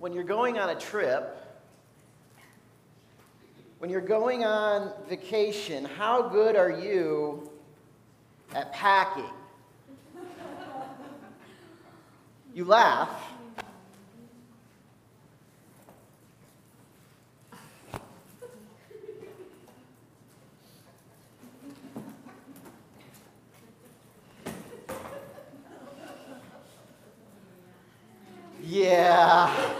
when you're going on a trip, when you're going on vacation, how good are you at packing? You laugh. Yeah.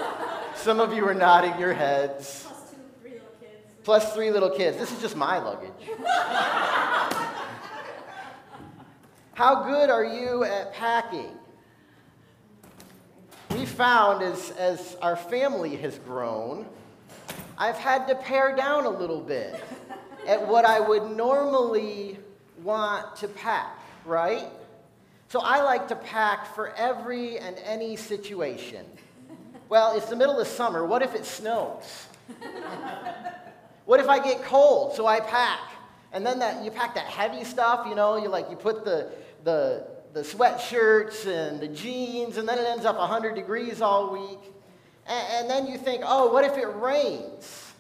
Some of you are nodding your heads. Plus two, three little kids. Plus three little kids. This is just my luggage. How good are you at packing? We found as, as our family has grown, I've had to pare down a little bit at what I would normally want to pack, right? So I like to pack for every and any situation. Well, it's the middle of summer. What if it snows? what if I get cold? So I pack. And then that you pack that heavy stuff, you know, you like you put the the the sweatshirts and the jeans, and then it ends up 100 degrees all week. And, and then you think, oh, what if it rains?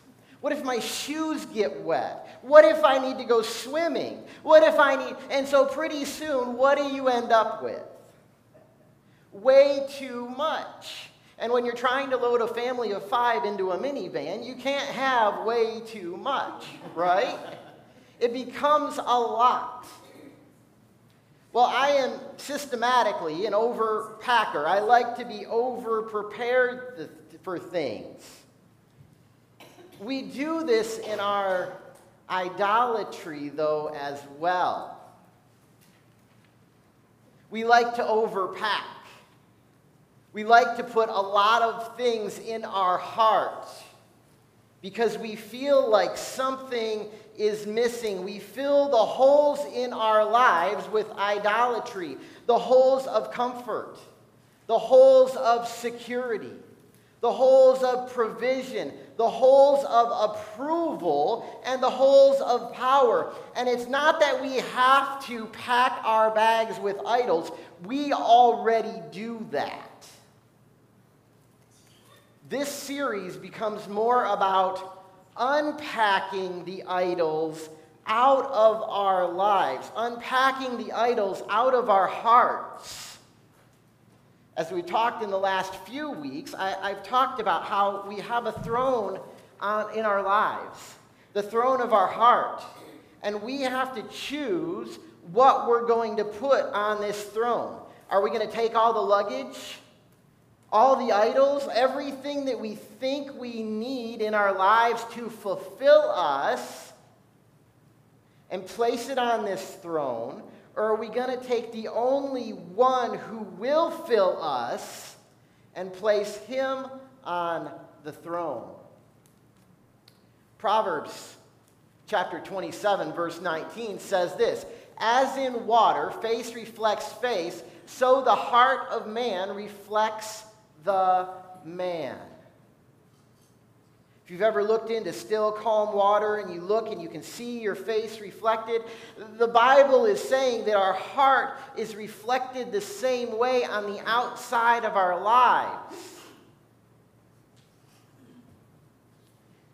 What if my shoes get wet? What if I need to go swimming? What if I need. And so, pretty soon, what do you end up with? Way too much. And when you're trying to load a family of five into a minivan, you can't have way too much, right? It becomes a lot. Well, I am systematically an overpacker. I like to be over prepared for things. We do this in our idolatry, though, as well. We like to overpack. We like to put a lot of things in our heart because we feel like something is missing. We fill the holes in our lives with idolatry, the holes of comfort, the holes of security, the holes of provision, the holes of approval, and the holes of power. And it's not that we have to pack our bags with idols, we already do that. This series becomes more about unpacking the idols out of our lives, unpacking the idols out of our hearts. As we talked in the last few weeks, I, have talked about how we have a throne on, in our lives, the throne of our heart. And we have to choose what we're going to put on this throne. Are we going to take all the luggage? All the idols, everything that we think we need in our lives to fulfill us, and place it on this throne? Or are we going to take the only one who will fill us and place him on the throne? Proverbs chapter 27, verse 19 says this As in water, face reflects face, so the heart of man reflects the man. If you've ever looked into still, calm water and you look and you can see your face reflected, the Bible is saying that our heart is reflected the same way on the outside of our lives.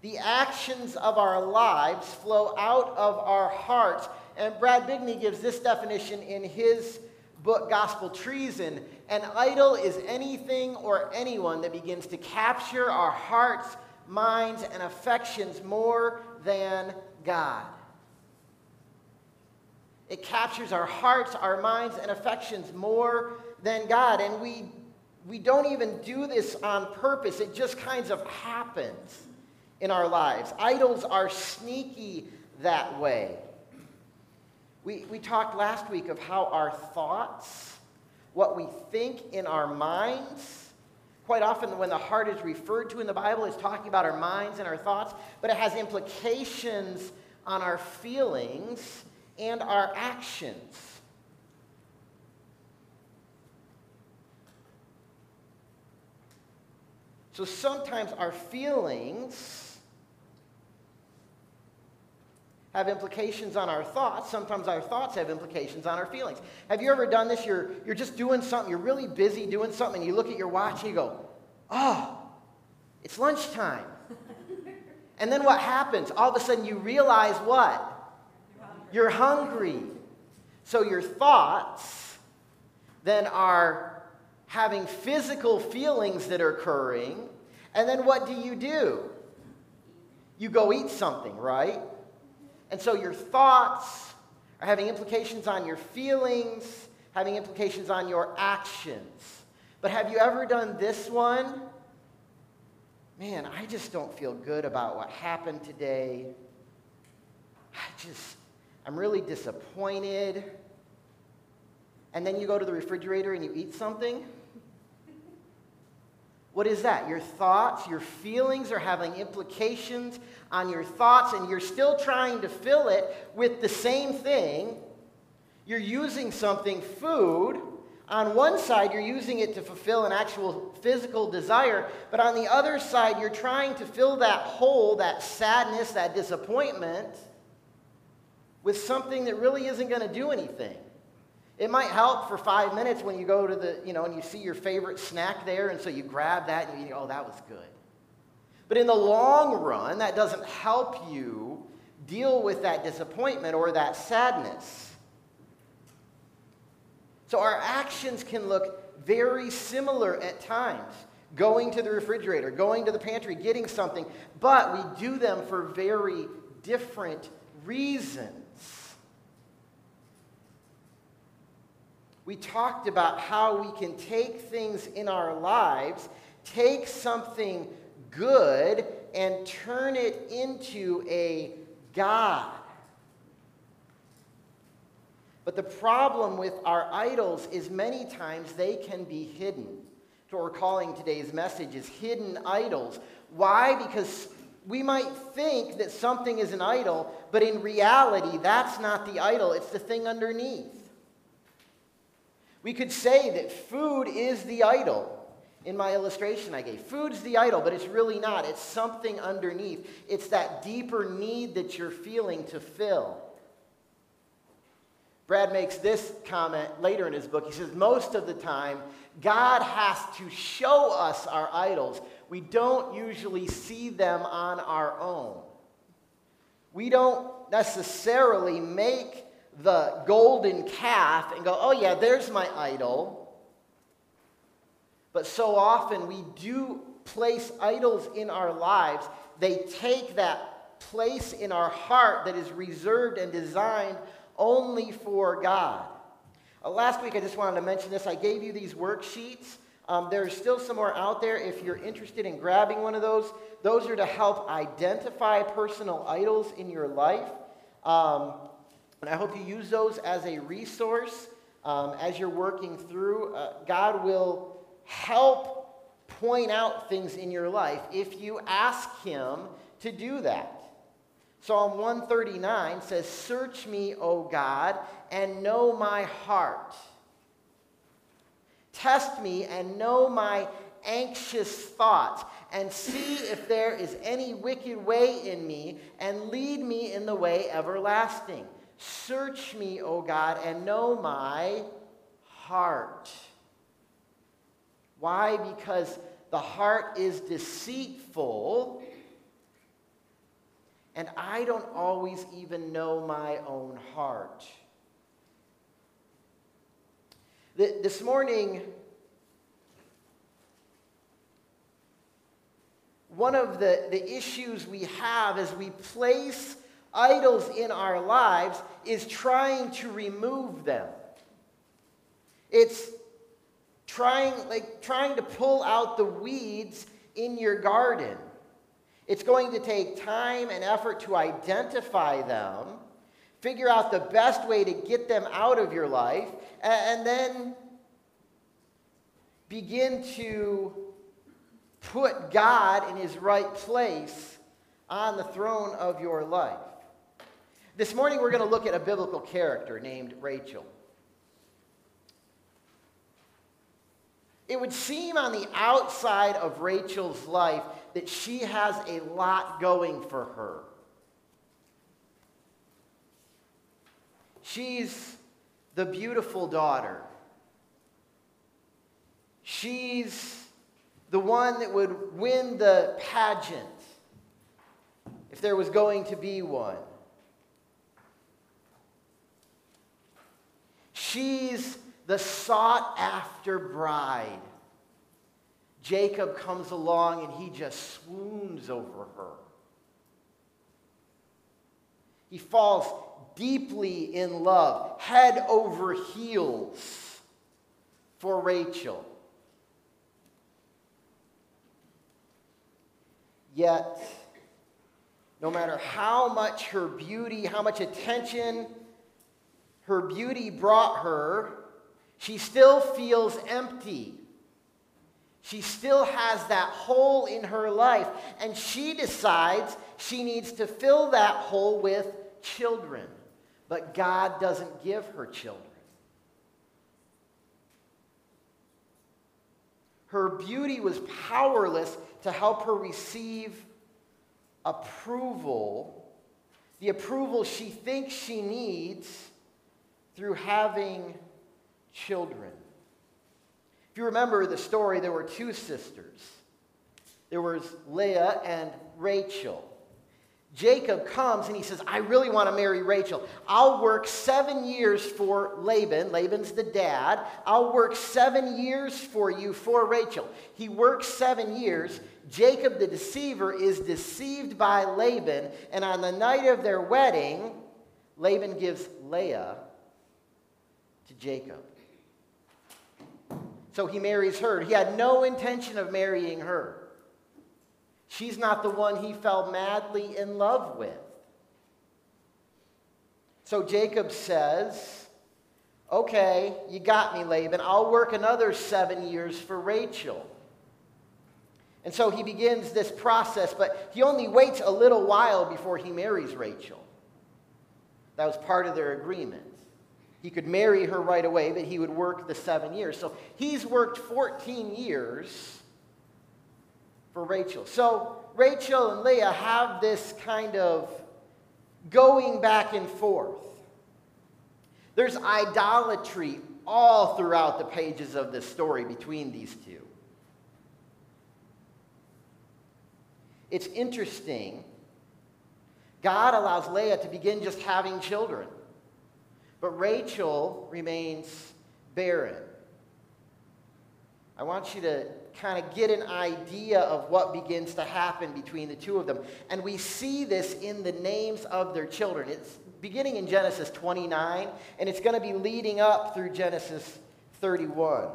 The actions of our lives flow out of our hearts. And Brad Bigney gives this definition in his book, Gospel Treason. An idol is anything or anyone that begins to capture our hearts, minds, and affections more than God. It captures our hearts, our minds, and affections more than God. And we, we don't even do this on purpose, it just kind of happens in our lives. Idols are sneaky that way. We, we talked last week of how our thoughts, what we think in our minds. Quite often, when the heart is referred to in the Bible, it's talking about our minds and our thoughts, but it has implications on our feelings and our actions. So sometimes our feelings have implications on our thoughts. Sometimes our thoughts have implications on our feelings. Have you ever done this? You're, you're just doing something, you're really busy doing something, and you look at your watch and you go, oh, It's lunchtime. and then what happens? All of a sudden you realize what? You're hungry. So your thoughts then are having physical feelings that are occurring. And then what do you do? You go eat something, right? And so your thoughts are having implications on your feelings, having implications on your actions. But have you ever done this one? Man, I just don't feel good about what happened today. I just, I'm really disappointed. And then you go to the refrigerator and you eat something. What is that? Your thoughts, your feelings are having implications on your thoughts, and you're still trying to fill it with the same thing. You're using something, food. On one side, you're using it to fulfill an actual physical desire, but on the other side, you're trying to fill that hole, that sadness, that disappointment with something that really isn't going to do anything. It might help for five minutes when you go to the, you know, and you see your favorite snack there, and so you grab that and you oh, that was good. But in the long run, that doesn't help you deal with that disappointment or that sadness. So our actions can look very similar at times. Going to the refrigerator, going to the pantry, getting something, but we do them for very different reasons. We talked about how we can take things in our lives, take something good, and turn it into a God. But the problem with our idols is many times they can be hidden. So, we're calling today's message is hidden idols. Why? Because we might think that something is an idol, but in reality, that's not the idol, it's the thing underneath. We could say that food is the idol. In my illustration I gave, food's the idol, but it's really not. It's something underneath. It's that deeper need that you're feeling to fill. Brad makes this comment later in his book. He says, Most of the time, God has to show us our idols. We don't usually see them on our own. We don't necessarily make the golden calf and go, oh, yeah, there's my idol. But so often we do place idols in our lives. They take that place in our heart that is reserved and designed only for God. Uh, last week, I just wanted to mention this. I gave you these worksheets. Um, there's still some more out there if you're interested in grabbing one of those. Those are to help identify personal idols in your life. Um, and I hope you use those as a resource um, as you're working through. Uh, God will help point out things in your life if you ask Him to do that. Psalm 139 says, Search me, O God, and know my heart. Test me and know my anxious thoughts, and see if there is any wicked way in me, and lead me in the way everlasting. Search me, O God, and know my heart. Why? Because the heart is deceitful, and I don't always even know my own heart. This morning, one of the, the issues we have is we place idols in our lives is trying to remove them. It's trying like trying to pull out the weeds in your garden. It's going to take time and effort to identify them, figure out the best way to get them out of your life, and then begin to put God in his right place on the throne of your life. This morning, we're going to look at a biblical character named Rachel. It would seem on the outside of Rachel's life that she has a lot going for her. She's the beautiful daughter. She's the one that would win the pageant, if there was going to be one. She's the sought after bride. Jacob comes along and he just swoons over her. He falls deeply in love, head over heels for Rachel. Yet, no matter how much her beauty, how much attention her beauty brought her, she still feels empty. She still has that hole in her life, and she decides she needs to fill that hole with children. But God doesn't give her children. Her beauty was powerless to help her receive approval, the approval she thinks she needs through having children. If you remember the story, there were two sisters. There was Leah and Rachel. Jacob comes and he says, I really want to marry Rachel. I'll work seven years for Laban. Laban's the dad. I'll work seven years for you for Rachel. He works seven years. Jacob, the deceiver, is deceived by Laban. And on the night of their wedding, Laban gives Leah to Jacob. So he marries her. He had no intention of marrying her. She's not the one he fell madly in love with. So Jacob says, Okay, you got me, Laban. I'll work another seven years for Rachel. And so he begins this process, but he only waits a little while before he marries Rachel. That was part of their agreement. He could marry her right away, but he would work the seven years. So he's worked 14 years for Rachel. So Rachel and Leah have this kind of going back and forth. There's idolatry all throughout the pages of this story between these two. It's interesting. God allows Leah to begin just having children, but Rachel remains barren. I want you to kind of get an idea of what begins to happen between the two of them. And we see this in the names of their children. It's beginning in Genesis 29, and it's going to be leading up through Genesis 31.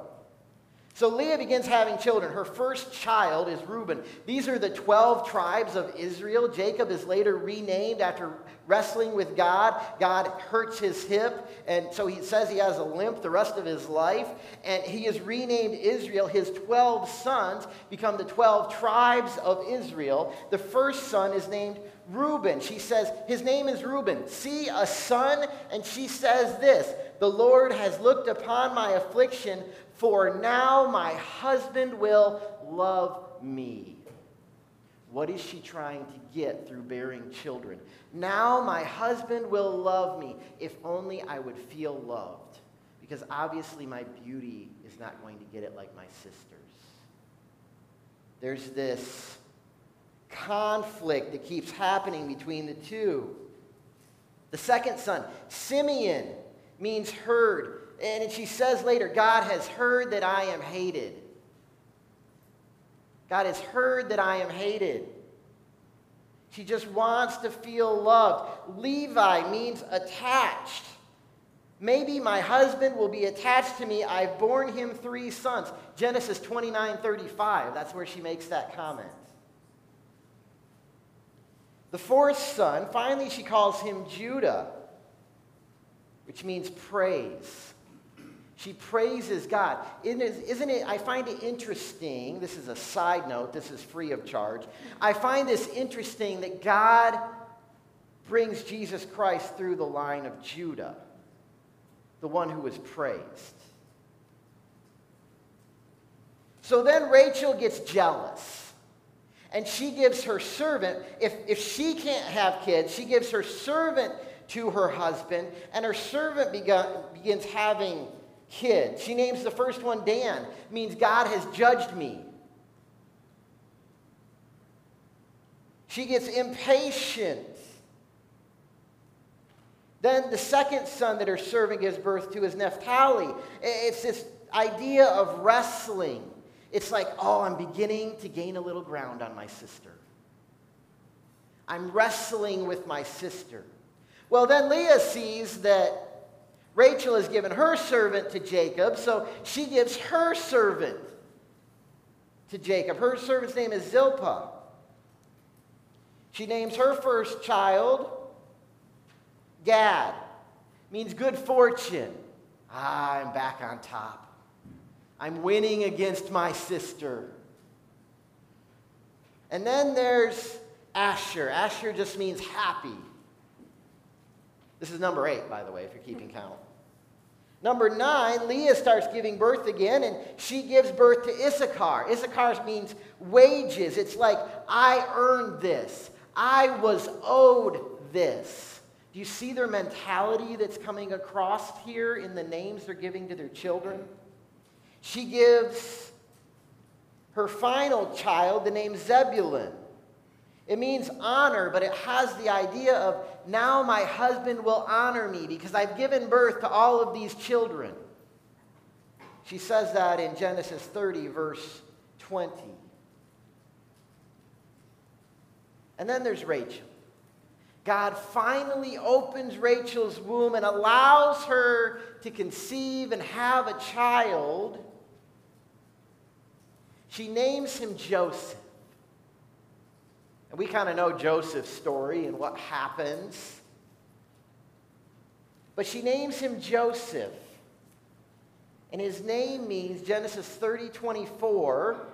So Leah begins having children. Her first child is Reuben. These are the 12 tribes of Israel. Jacob is later renamed after wrestling with God. God hurts his hip, and so he says he has a limp the rest of his life. And he is renamed Israel. His 12 sons become the 12 tribes of Israel. The first son is named Reuben. She says, His name is Reuben. See a son? And she says this The Lord has looked upon my affliction for now my husband will love me. What is she trying to get through bearing children? Now my husband will love me if only I would feel loved. Because obviously my beauty is not going to get it like my sister's. There's this conflict that keeps happening between the two. The second son, Simeon, means heard. And she says later, God has heard that I am hated. God has heard that I am hated. She just wants to feel loved. Levi means attached. Maybe my husband will be attached to me. I've borne him three sons. Genesis 29 35. That's where she makes that comment. The fourth son, finally, she calls him Judah, which means praise. She praises God. Isn't it? I find it interesting. This is a side note, this is free of charge. I find this interesting that God brings Jesus Christ through the line of Judah, the one who was praised. So then Rachel gets jealous. And she gives her servant, if, if she can't have kids, she gives her servant to her husband, and her servant begun, begins having kid. She names the first one Dan, means God has judged me. She gets impatient. Then the second son that her servant gives birth to is Naphtali. It's this idea of wrestling. It's like, oh, I'm beginning to gain a little ground on my sister. I'm wrestling with my sister. Well, then Leah sees that Rachel has given her servant to Jacob, so she gives her servant to Jacob. Her servant's name is Zilpah. She names her first child Gad. Means good fortune. Ah, I'm back on top. I'm winning against my sister. And then there's Asher. Asher just means happy. This is number eight, by the way, if you're keeping count. Number nine, Leah starts giving birth again, and she gives birth to Issachar. Issachar means wages. It's like, I earned this. I was owed this. Do you see their mentality that's coming across here in the names they're giving to their children? She gives her final child the name Zebulun. It means honor, but it has the idea of now my husband will honor me because I've given birth to all of these children. She says that in Genesis 30, verse 20. And then there's Rachel. God finally opens Rachel's womb and allows her to conceive and have a child. She names him Joseph. And we kind of know Joseph's story and what happens. But she names him Joseph. And his name means, Genesis 30 24,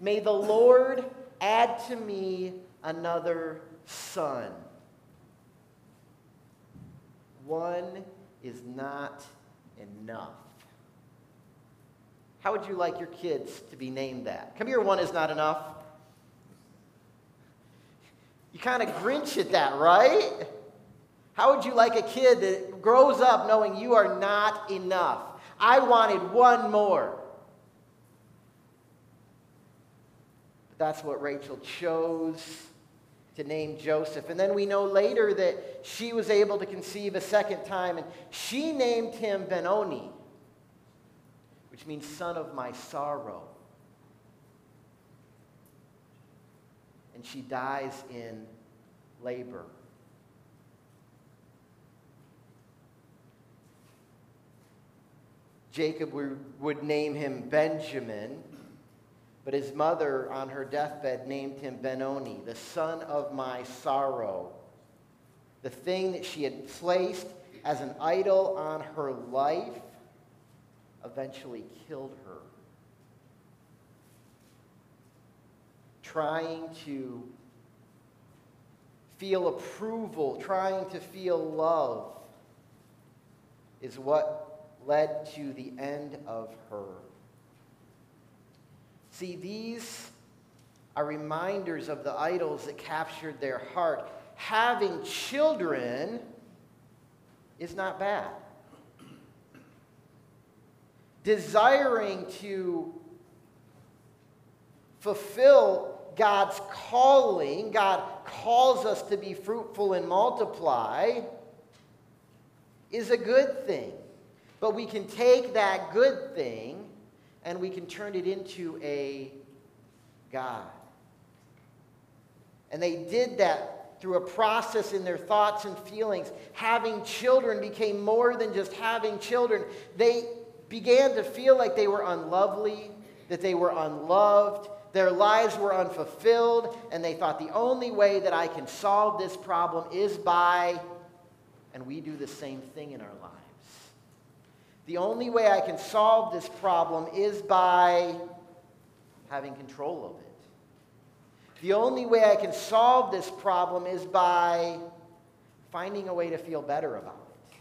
may the Lord add to me another son. One is not enough. How would you like your kids to be named that? Come here, one is not enough. You kind of grinch at that, right? How would you like a kid that grows up knowing you are not enough? I wanted one more. But that's what Rachel chose to name Joseph. And then we know later that she was able to conceive a second time, and she named him Benoni, which means son of my sorrow. And she dies in labor. Jacob would name him Benjamin but his mother, on her deathbed, named him Benoni, the son of my sorrow. The thing that she had placed as an idol on her life eventually killed her. Trying to feel approval, trying to feel love, is what led to the end of her. See, these are reminders of the idols that captured their heart. Having children is not bad. Desiring to fulfill God's calling, God calls us to be fruitful and multiply, is a good thing. But we can take that good thing and we can turn it into a God. And they did that through a process in their thoughts and feelings. Having children became more than just having children. They began to feel like they were unlovely, that they were unloved, their lives were unfulfilled, and they thought the only way that I can solve this problem is by, and we do the same thing in our lives. The only way I can solve this problem is by having control of it. The only way I can solve this problem is by finding a way to feel better about it.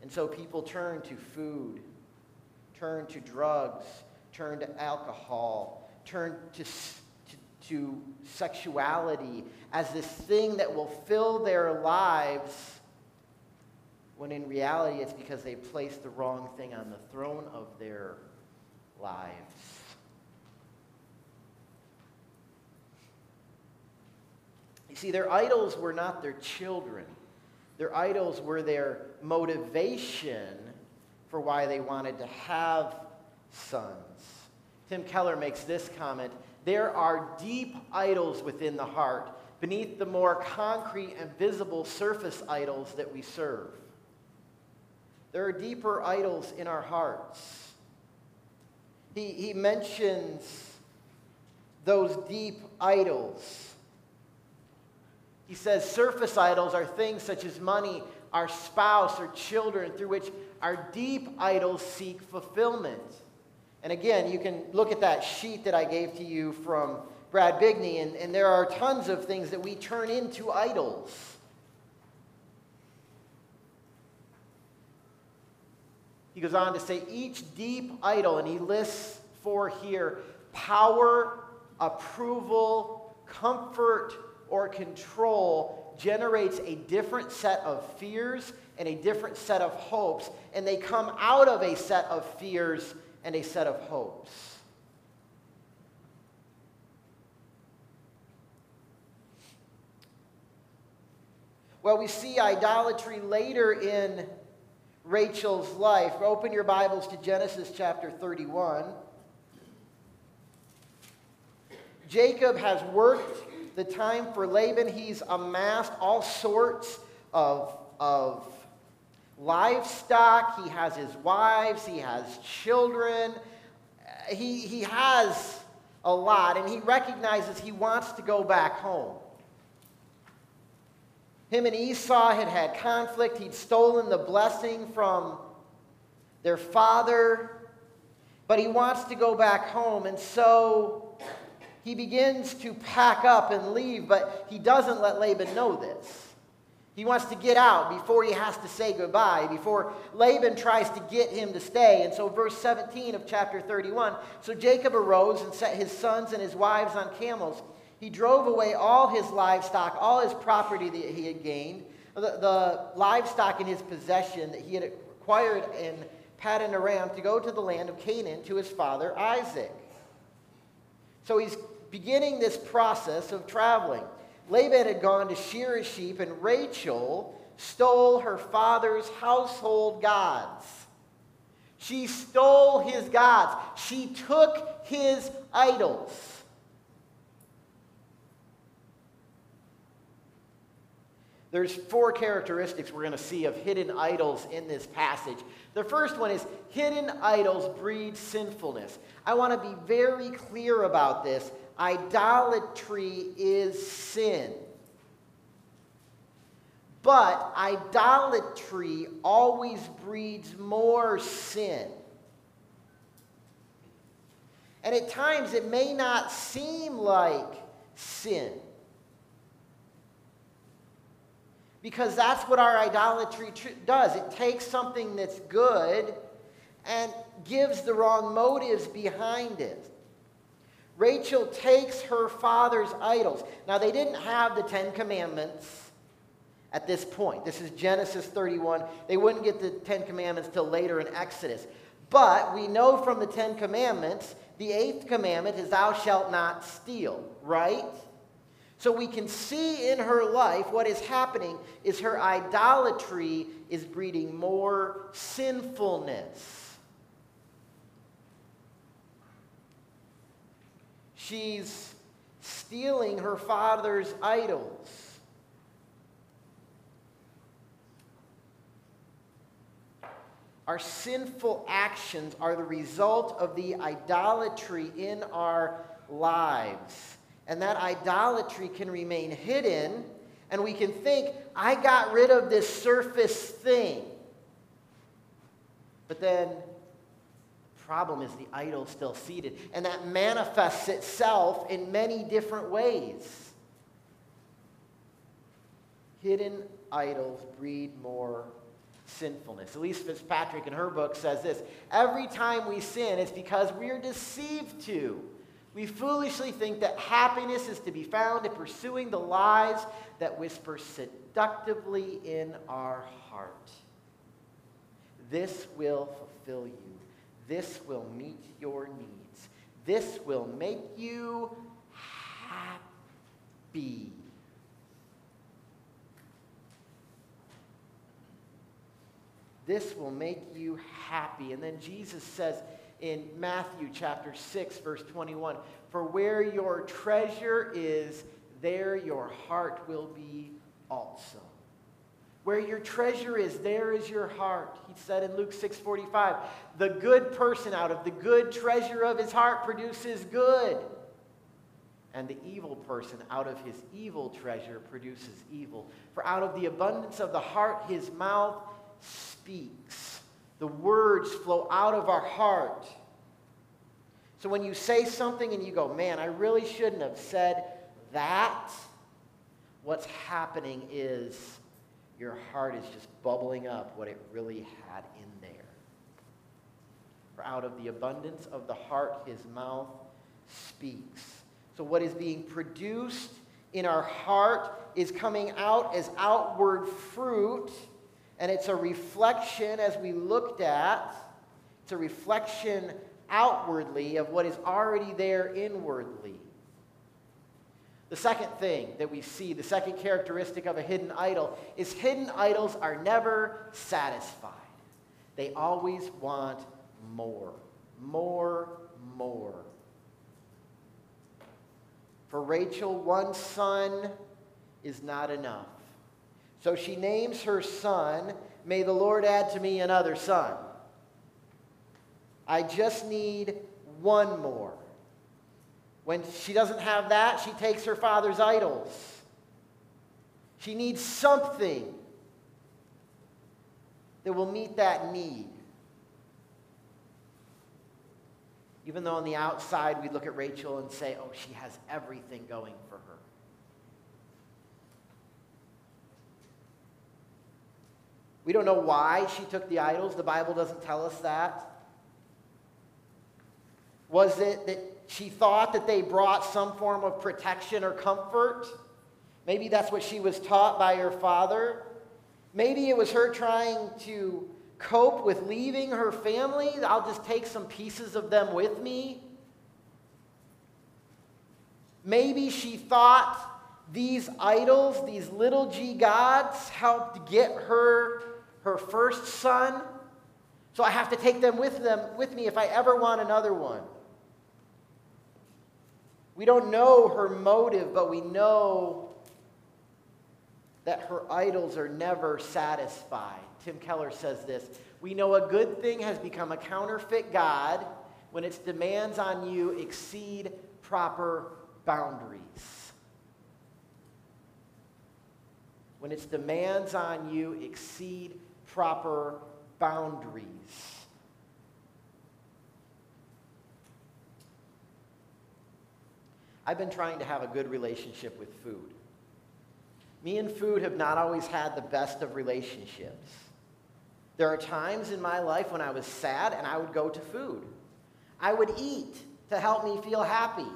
And so people turn to food, turn to drugs, turn to alcohol, turn to, to, to sexuality as this thing that will fill their lives when in reality it's because they placed the wrong thing on the throne of their lives. You see, their idols were not their children, their idols were their motivation for why they wanted to have sons. Tim Keller makes this comment There are deep idols within the heart, beneath the more concrete and visible surface idols that we serve. There are deeper idols in our hearts. He, he mentions those deep idols. He says surface idols are things such as money, our spouse, or children, through which our deep idols seek fulfillment. And again, you can look at that sheet that I gave to you from Brad Bigney, and, and there are tons of things that we turn into idols. He goes on to say, each deep idol, and he lists four here power, approval, comfort, or control generates a different set of fears and a different set of hopes, and they come out of a set of fears and a set of hopes. Well, we see idolatry later in Rachel's life. Open your Bibles to Genesis chapter 31. Jacob has worked the time for Laban. He's amassed all sorts of, of livestock. He has his wives. He has children. He, he has a lot, and he recognizes he wants to go back home. Him and Esau had had conflict. He'd stolen the blessing from their father, but he wants to go back home. And so he begins to pack up and leave, but he doesn't let Laban know this. He wants to get out before he has to say goodbye, before Laban tries to get him to stay. And so, verse 17 of chapter 31 So Jacob arose and set his sons and his wives on camels he drove away all his livestock, all his property that he had gained, the, the livestock in his possession that he had acquired in Paddan Aram to go to the land of Canaan to his father Isaac. So he's beginning this process of traveling. Laban had gone to shear his sheep, and Rachel stole her father's household gods. She stole his gods. She took his idols. There's four characteristics we're going to see of hidden idols in this passage. The first one is hidden idols breed sinfulness. I want to be very clear about this. Idolatry is sin. But idolatry always breeds more sin. And at times it may not seem like sin. Because that's what our idolatry tr- does. It takes something that's good and gives the wrong motives behind it. Rachel takes her father's idols. Now, they didn't have the Ten Commandments at this point. This is Genesis 31. They wouldn't get the Ten Commandments till later in Exodus. But we know from the Ten Commandments, the eighth commandment is, Thou shalt not steal, right? So we can see in her life what is happening is her idolatry is breeding more sinfulness. She's stealing her father's idols. Our sinful actions are the result of the idolatry in our lives and that idolatry can remain hidden, and we can think, I got rid of this surface thing. But then the problem is the idol still seated, and that manifests itself in many different ways. Hidden idols breed more sinfulness. Elyse Fitzpatrick in her book says this Every time we sin, it's because we're deceived to. We foolishly think that happiness is to be found in pursuing the lies that whisper seductively in our heart. This will fulfill you. This will meet your needs. This will make you happy. This will make you happy. And then Jesus says in Matthew chapter 6, verse 21 For where your treasure is, there your heart will be also. Where your treasure is, there is your heart. He said in Luke 6:45, "The good person out of the good treasure of his heart produces good, and the evil person out of his evil treasure produces evil. For out of the abundance of the heart his mouth speaks. The words flow out of our heart." So when you say something and you go, "Man, I really shouldn't have said that," what's happening is your heart is just bubbling up what it really had in there. For out of the abundance of the heart, his mouth speaks. So, what is being produced in our heart is coming out as outward fruit, and it's a reflection, as we looked at, it's a reflection outwardly of what is already there inwardly. The second thing that we see, the second characteristic of a hidden idol, is hidden idols are never satisfied. They always want more, more, more. For Rachel, one son is not enough. So she names her son, May the Lord add to me another son. I just need one more. When she doesn't have that, she takes her father's idols. She needs something that will meet that need. Even though on the outside we look at Rachel and say, oh, she has everything going for her. We don't know why she took the idols. The Bible doesn't tell us that. Was it that she thought that they brought some form of protection or comfort. Maybe that's what she was taught by her father. Maybe it was her trying to cope with leaving her family. I'll just take some pieces of them with me. Maybe she thought these idols, these little g gods, helped get her her first son. So I have to take them with them with me if I ever want another one. We don't know her motive, but we know that her idols are never satisfied. Tim Keller says this We know a good thing has become a counterfeit God when its demands on you exceed proper boundaries. When its demands on you exceed proper boundaries. I've been trying to have a good relationship with food. Me and food have not always had the best of relationships. There are times in my life when I was sad and I would go to food. I would eat to help me feel happy. And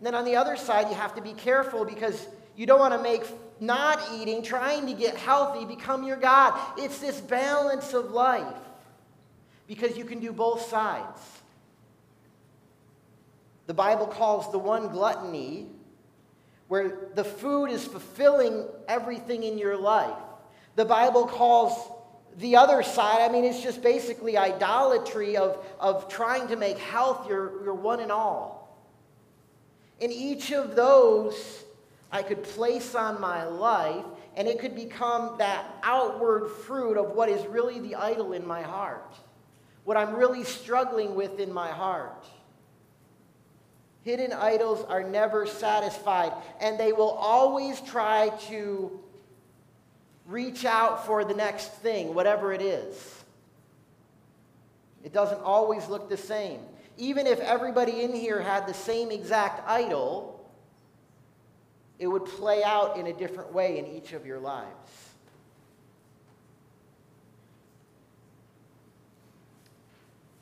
then on the other side, you have to be careful because you don't want to make not eating, trying to get healthy, become your God. It's this balance of life because you can do both sides. The Bible calls the one gluttony, where the food is fulfilling everything in your life. The Bible calls the other side, I mean, it's just basically idolatry of, of trying to make health your, your one and all. In each of those, I could place on my life, and it could become that outward fruit of what is really the idol in my heart, what I'm really struggling with in my heart. Hidden idols are never satisfied, and they will always try to reach out for the next thing, whatever it is. It doesn't always look the same. Even if everybody in here had the same exact idol, it would play out in a different way in each of your lives.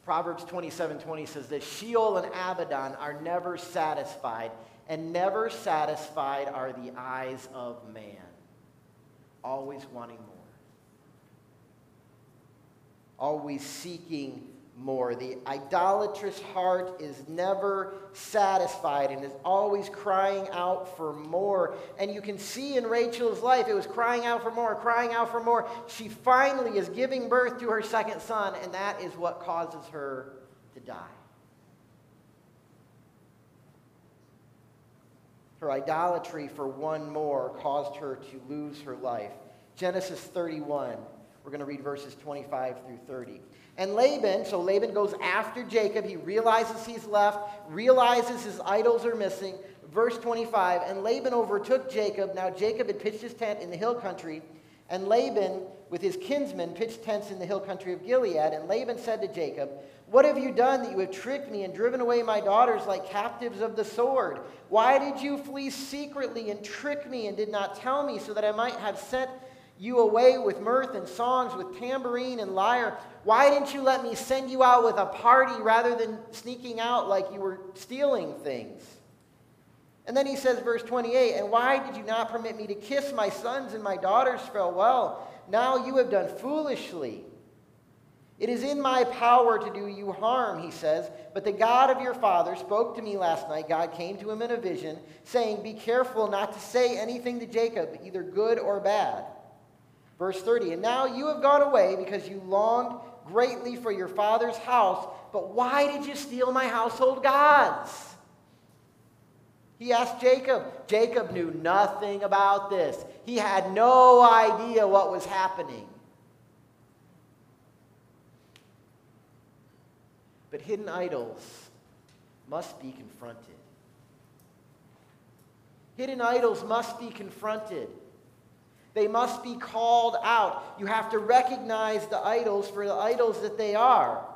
Proverbs 27 20 says that Sheol and Abaddon are never satisfied, and never satisfied are the eyes of man, always wanting more, always seeking more. The idolatrous heart is never satisfied and is always crying out for more. And you can see in Rachel's life, it was crying out for more, crying out for more. She finally is giving birth to her second son, and that is what causes her to die. Her idolatry for one more caused her to lose her life. Genesis 31, we're going to read verses 25 through 30. And Laban, so Laban goes after Jacob. He realizes he's left, realizes his idols are missing. Verse 25, and Laban overtook Jacob. Now Jacob had pitched his tent in the hill country, and Laban, with his kinsmen, pitched tents in the hill country of Gilead. And Laban said to Jacob, What have you done that you have tricked me and driven away my daughters like captives of the sword? Why did you flee secretly and trick me and did not tell me so that I might have sent you away with mirth and songs, with tambourine and lyre. Why didn't you let me send you out with a party rather than sneaking out like you were stealing things? And then he says, verse 28, And why did you not permit me to kiss my sons and my daughters farewell? Now you have done foolishly. It is in my power to do you harm, he says. But the God of your father spoke to me last night. God came to him in a vision, saying, Be careful not to say anything to Jacob, either good or bad. Verse 30, and now you have gone away because you longed greatly for your father's house, but why did you steal my household gods? He asked Jacob. Jacob knew nothing about this. He had no idea what was happening. But hidden idols must be confronted. Hidden idols must be confronted. They must be called out. You have to recognize the idols for the idols that they are.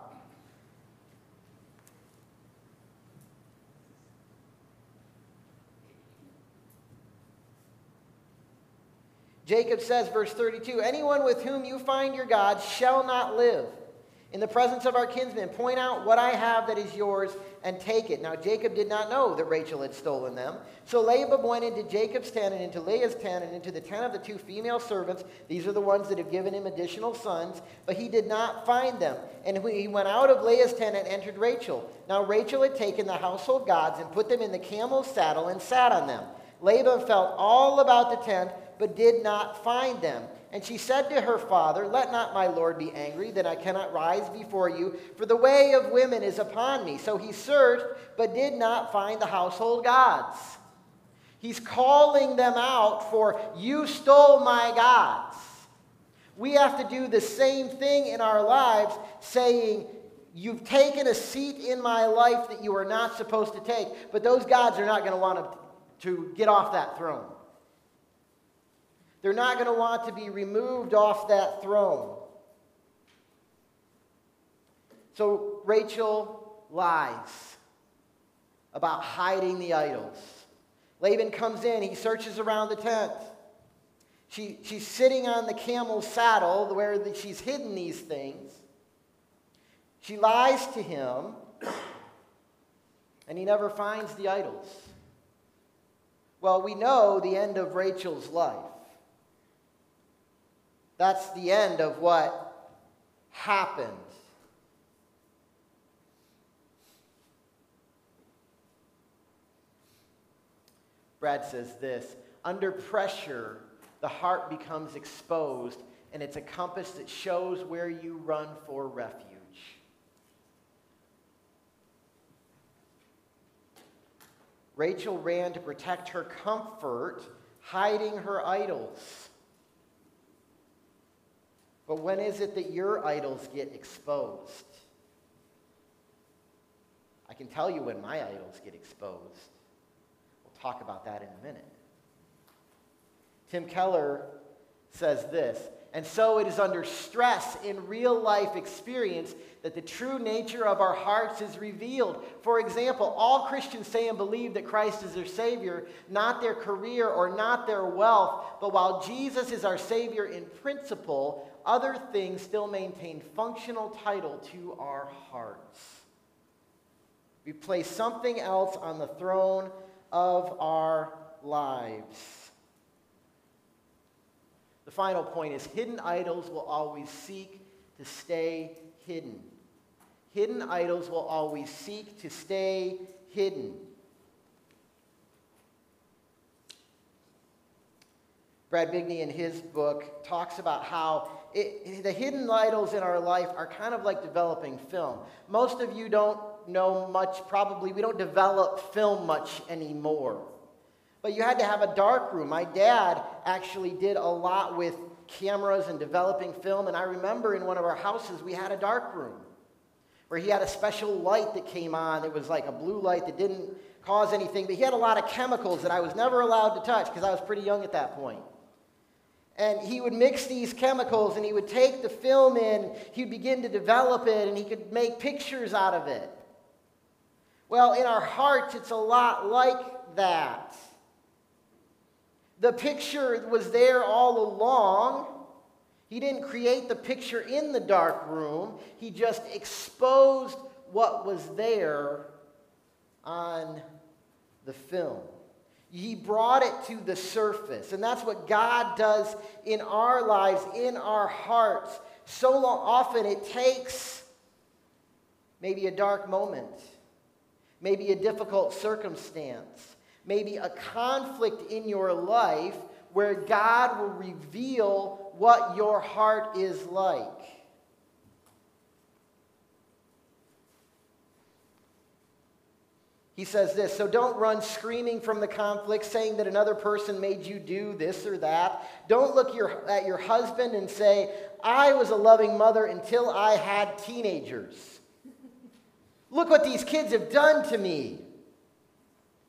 Jacob says, verse 32 Anyone with whom you find your God shall not live in the presence of our kinsmen, point out what I have that is yours and take it. Now, Jacob did not know that Rachel had stolen them. So Laban went into Jacob's tent and into Leah's tent and into the tent of the two female servants. These are the ones that have given him additional sons, but he did not find them. And he went out of Leah's tent and entered Rachel. Now, Rachel had taken the household gods and put them in the camel's saddle and sat on them. Laban felt all about the tent, but did not find them. And she said to her father, Let not my lord be angry, that I cannot rise before you, for the way of women is upon me. So he searched, but did not find the household gods. He's calling them out for, You stole my gods. We have to do the same thing in our lives, saying, You've taken a seat in my life that you are not supposed to take, but those gods are not going to want to get off that throne. They're not going to want to be removed off that throne. So Rachel lies about hiding the idols. Laban comes in, he searches around the tent. She, she's sitting on the camel's saddle where the, she's hidden these things. She lies to him, and he never finds the idols. Well, we know the end of Rachel's life. That's the end of what happened. Brad says this Under pressure, the heart becomes exposed, and it's a compass that shows where you run for refuge. Rachel ran to protect her comfort, hiding her idols. But when is it that your idols get exposed? I can tell you when my idols get exposed. We'll talk about that in a minute. Tim Keller says this and so it is under stress in real life experience that the true nature of our hearts is revealed. For example, all Christians say and believe that Christ is their Savior, not their career or not their wealth. But while Jesus is our Savior in principle, other things still maintain functional title to our hearts. We place something else on the throne of our lives. The final point is hidden idols will always seek to stay hidden. Hidden idols will always seek to stay hidden. Brad Bigney, in his book, talks about how it, the hidden idols in our life are kind of like developing film. Most of you don't know much, probably, we don't develop film much anymore. But you had to have a dark room. My dad actually did a lot with cameras and developing film, and I remember in one of our houses we had a dark room where he had a special light that came on. It was like a blue light that didn't cause anything, but he had a lot of chemicals that I was never allowed to touch because I was pretty young at that point. And he would mix these chemicals and he would take the film in, he'd begin to develop it, and he could make pictures out of it. Well, in our hearts, it's a lot like that. The picture was there all along. He didn't create the picture in the dark room, he just exposed what was there on the film. He brought it to the surface. And that's what God does in our lives, in our hearts. So long, often it takes maybe a dark moment, maybe a difficult circumstance, maybe a conflict in your life where God will reveal what your heart is like. He says this So don't run screaming from the conflict, saying that another person made you do this or that. Don't look your, at your husband and say, I was a loving mother until I had teenagers. Look what these kids have done to me.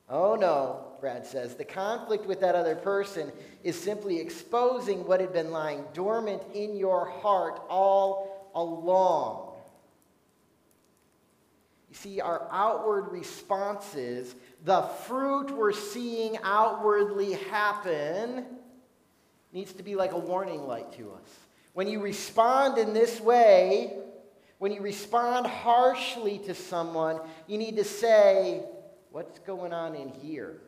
Oh no, Brad says. The conflict with that other person is simply exposing what had been lying dormant in your heart all along. You see, our outward responses, the fruit we're seeing outwardly happen, needs to be like a warning light to us. When you respond in this way, when you respond harshly to someone, you need to say, What's going on in here?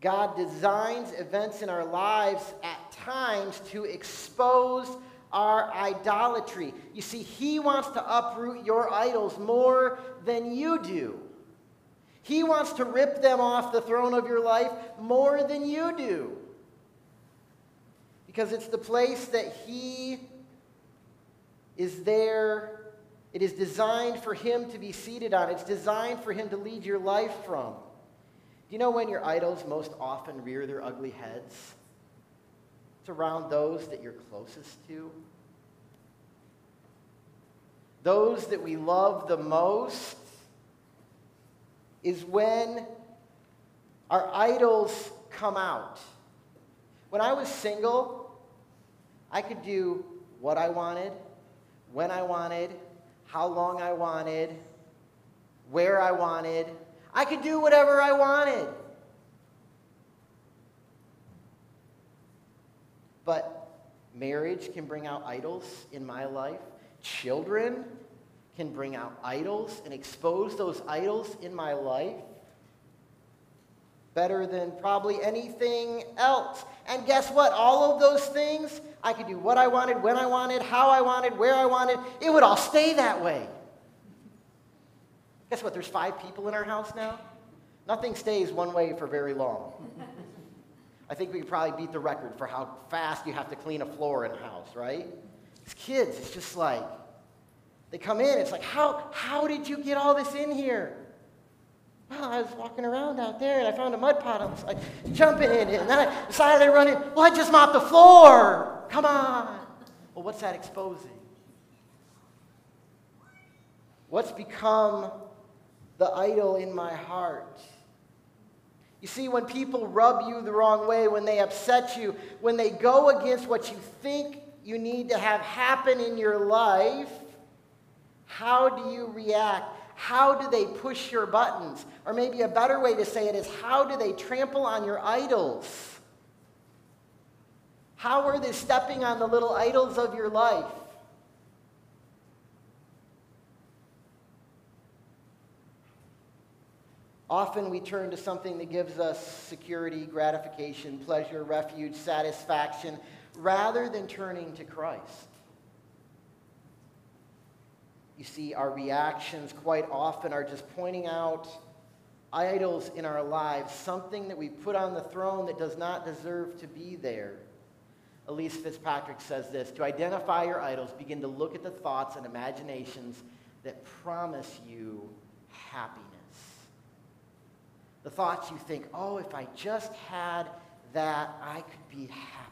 God designs events in our lives at times to expose our idolatry. You see, He wants to uproot your idols more than you do. He wants to rip them off the throne of your life more than you do. Because it's the place that He is there. It is designed for Him to be seated on, it's designed for Him to lead your life from. Do you know when your idols most often rear their ugly heads? It's around those that you're closest to. Those that we love the most is when our idols come out. When I was single, I could do what I wanted, when I wanted, how long I wanted, where I wanted. I could do whatever I wanted. But marriage can bring out idols in my life. Children can bring out idols and expose those idols in my life better than probably anything else. And guess what? All of those things, I could do what I wanted, when I wanted, how I wanted, where I wanted. It would all stay that way. Guess what? There's five people in our house now. Nothing stays one way for very long. I think we could probably beat the record for how fast you have to clean a floor in a house, right? These kids, it's just like, they come in, it's like, how, how did you get all this in here? Well, I was walking around out there and I found a mud pot. I was like jumping in it. And then I decided to run in. Well, I just mopped the floor. Come on. Well, what's that exposing? What's become the idol in my heart? You see, when people rub you the wrong way, when they upset you, when they go against what you think you need to have happen in your life, how do you react? How do they push your buttons? Or maybe a better way to say it is how do they trample on your idols? How are they stepping on the little idols of your life? Often we turn to something that gives us security, gratification, pleasure, refuge, satisfaction. rather than turning to Christ. You see, our reactions quite often are just pointing out idols in our lives, something that we put on the throne that does not deserve to be there. Elyse Fitzpatrick says this To identify your idols, begin to look at the thoughts and imaginations that promise you happiness. The thoughts you think, oh, if I just had that, I could be happy.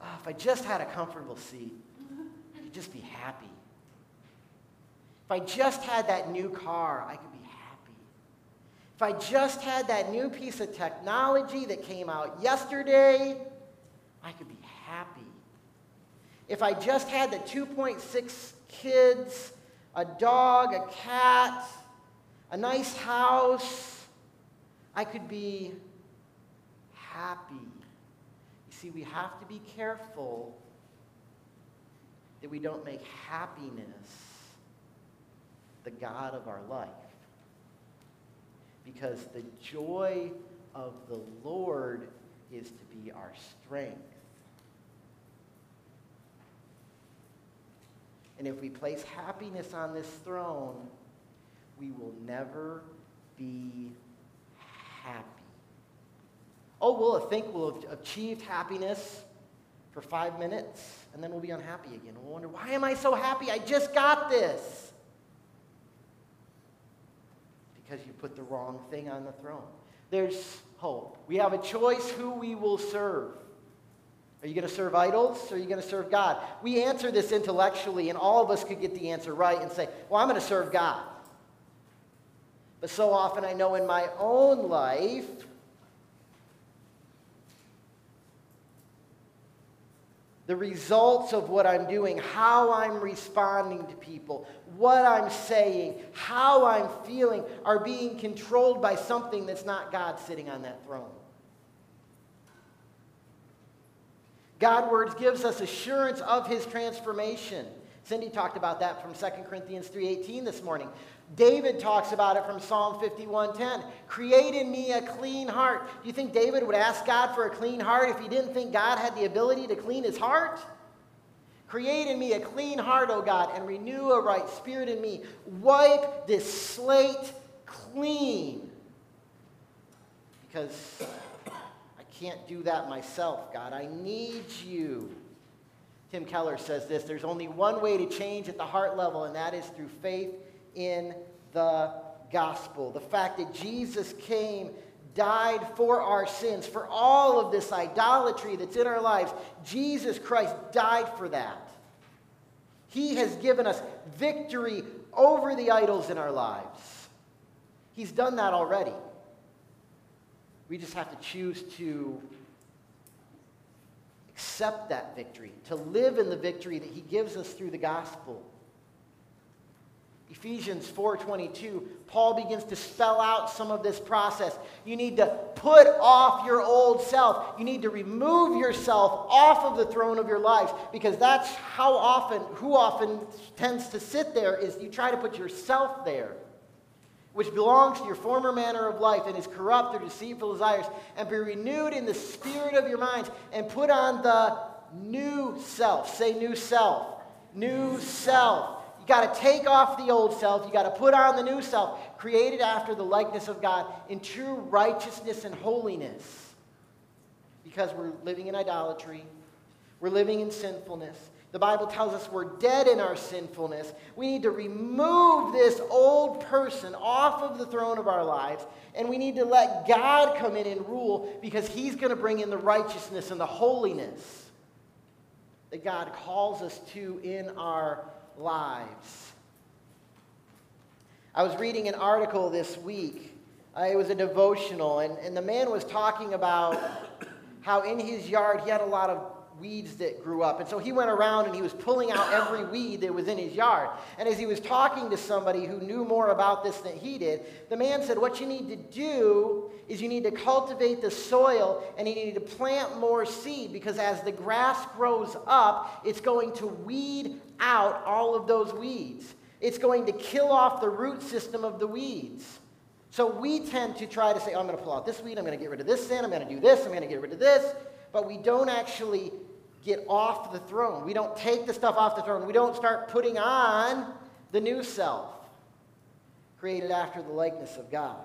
Oh, if I just had a comfortable seat, I could just be happy. If I just had that new car, I could be happy. If I just had that new piece of technology that came out yesterday, I could be happy. If I just had the 2.6 kids, a dog, a cat, a nice house, I could be happy. You see, we have to be careful that we don't make happiness the God of our life. Because the joy of the Lord is to be our strength. And if we place happiness on this throne, we will never be happy. Oh, we'll think we'll have achieved happiness for five minutes, and then we'll be unhappy again. We'll wonder, why am I so happy? I just got this because you put the wrong thing on the throne. There's hope. We have a choice who we will serve. Are you going to serve idols or are you going to serve God? We answer this intellectually, and all of us could get the answer right and say, Well, I'm going to serve God. But so often I know in my own life, the results of what I'm doing, how I'm responding to people, what I'm saying, how I'm feeling are being controlled by something that's not God sitting on that throne. God words gives us assurance of his transformation. Cindy talked about that from 2 Corinthians 3:18 this morning. David talks about it from Psalm 51:10. Create in me a clean heart. Do you think David would ask God for a clean heart if he didn't think God had the ability to clean his heart? Create in me a clean heart, O God, and renew a right spirit in me. Wipe this slate clean. Because can't do that myself, God. I need you. Tim Keller says this there's only one way to change at the heart level, and that is through faith in the gospel. The fact that Jesus came, died for our sins, for all of this idolatry that's in our lives. Jesus Christ died for that. He has given us victory over the idols in our lives. He's done that already. We just have to choose to accept that victory, to live in the victory that he gives us through the gospel. Ephesians 4:22, Paul begins to spell out some of this process. You need to put off your old self. You need to remove yourself off of the throne of your life because that's how often who often tends to sit there is you try to put yourself there which belongs to your former manner of life and is corrupt through deceitful desires and be renewed in the spirit of your minds and put on the new self. Say new self. New self you got to take off the old self. You got to put on the new self, created after the likeness of God in true righteousness and holiness. Because we're living in idolatry, we're living in sinfulness. The Bible tells us we're dead in our sinfulness. We need to remove this old person off of the throne of our lives, and we need to let God come in and rule because He's going to bring in the righteousness and the holiness that God calls us to in our lives. I was reading an article this week. Uh, it was a devotional, and, and the man was talking about how in his yard he had a lot of weeds that grew up. And so he went around and he was pulling out every weed that was in his yard. And as he was talking to somebody who knew more about this than he did, the man said, What you need to do is you need to cultivate the soil and you need to plant more seed because as the grass grows up, it's going to weed out all of those weeds. It's going to kill off the root system of the weeds. So we tend to try to say, oh, I'm going to pull out this weed, I'm going to get rid of this sin, I'm going to do this, I'm going to get rid of this, but we don't actually get off the throne. We don't take the stuff off the throne. We don't start putting on the new self, created after the likeness of God.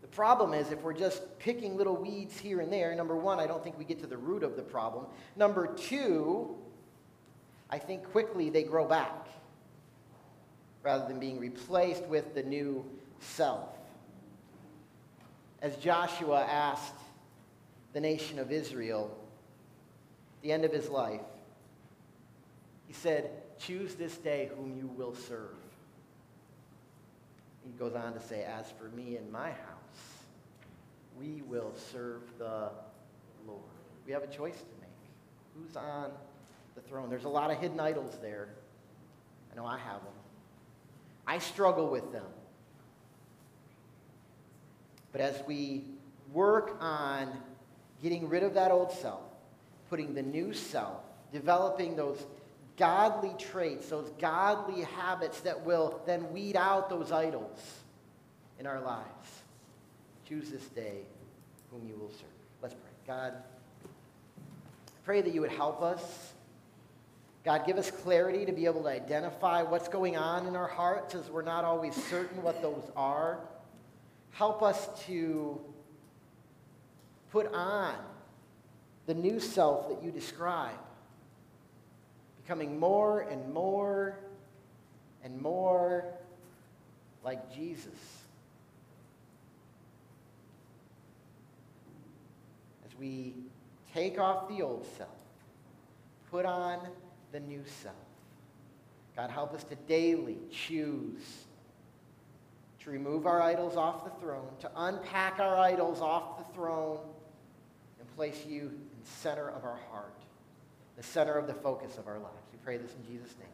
The problem is if we're just picking little weeds here and there, number one, I don't think we get to the root of the problem. Number two, I think quickly they grow back rather than being replaced with the new self. As Joshua asked the nation of Israel the end of his life, he said, Choose this day whom you will serve. He goes on to say, As for me and my house, we will serve the Lord. We have a choice to make. Who's on the throne? There's a lot of hidden idols there. I know I have them. I struggle with them. But as we work on getting rid of that old self, putting the new self, developing those godly traits, those godly habits that will then weed out those idols in our lives. Choose this day whom you will serve. Let's pray. God, pray that you would help us God, give us clarity to be able to identify what's going on in our hearts as we're not always certain what those are. Help us to put on the new self that you describe, becoming more and more and more like Jesus. As we take off the old self, put on the new self. God, help us to daily choose to remove our idols off the throne, to unpack our idols off the throne, and place you in the center of our heart, the center of the focus of our lives. We pray this in Jesus' name.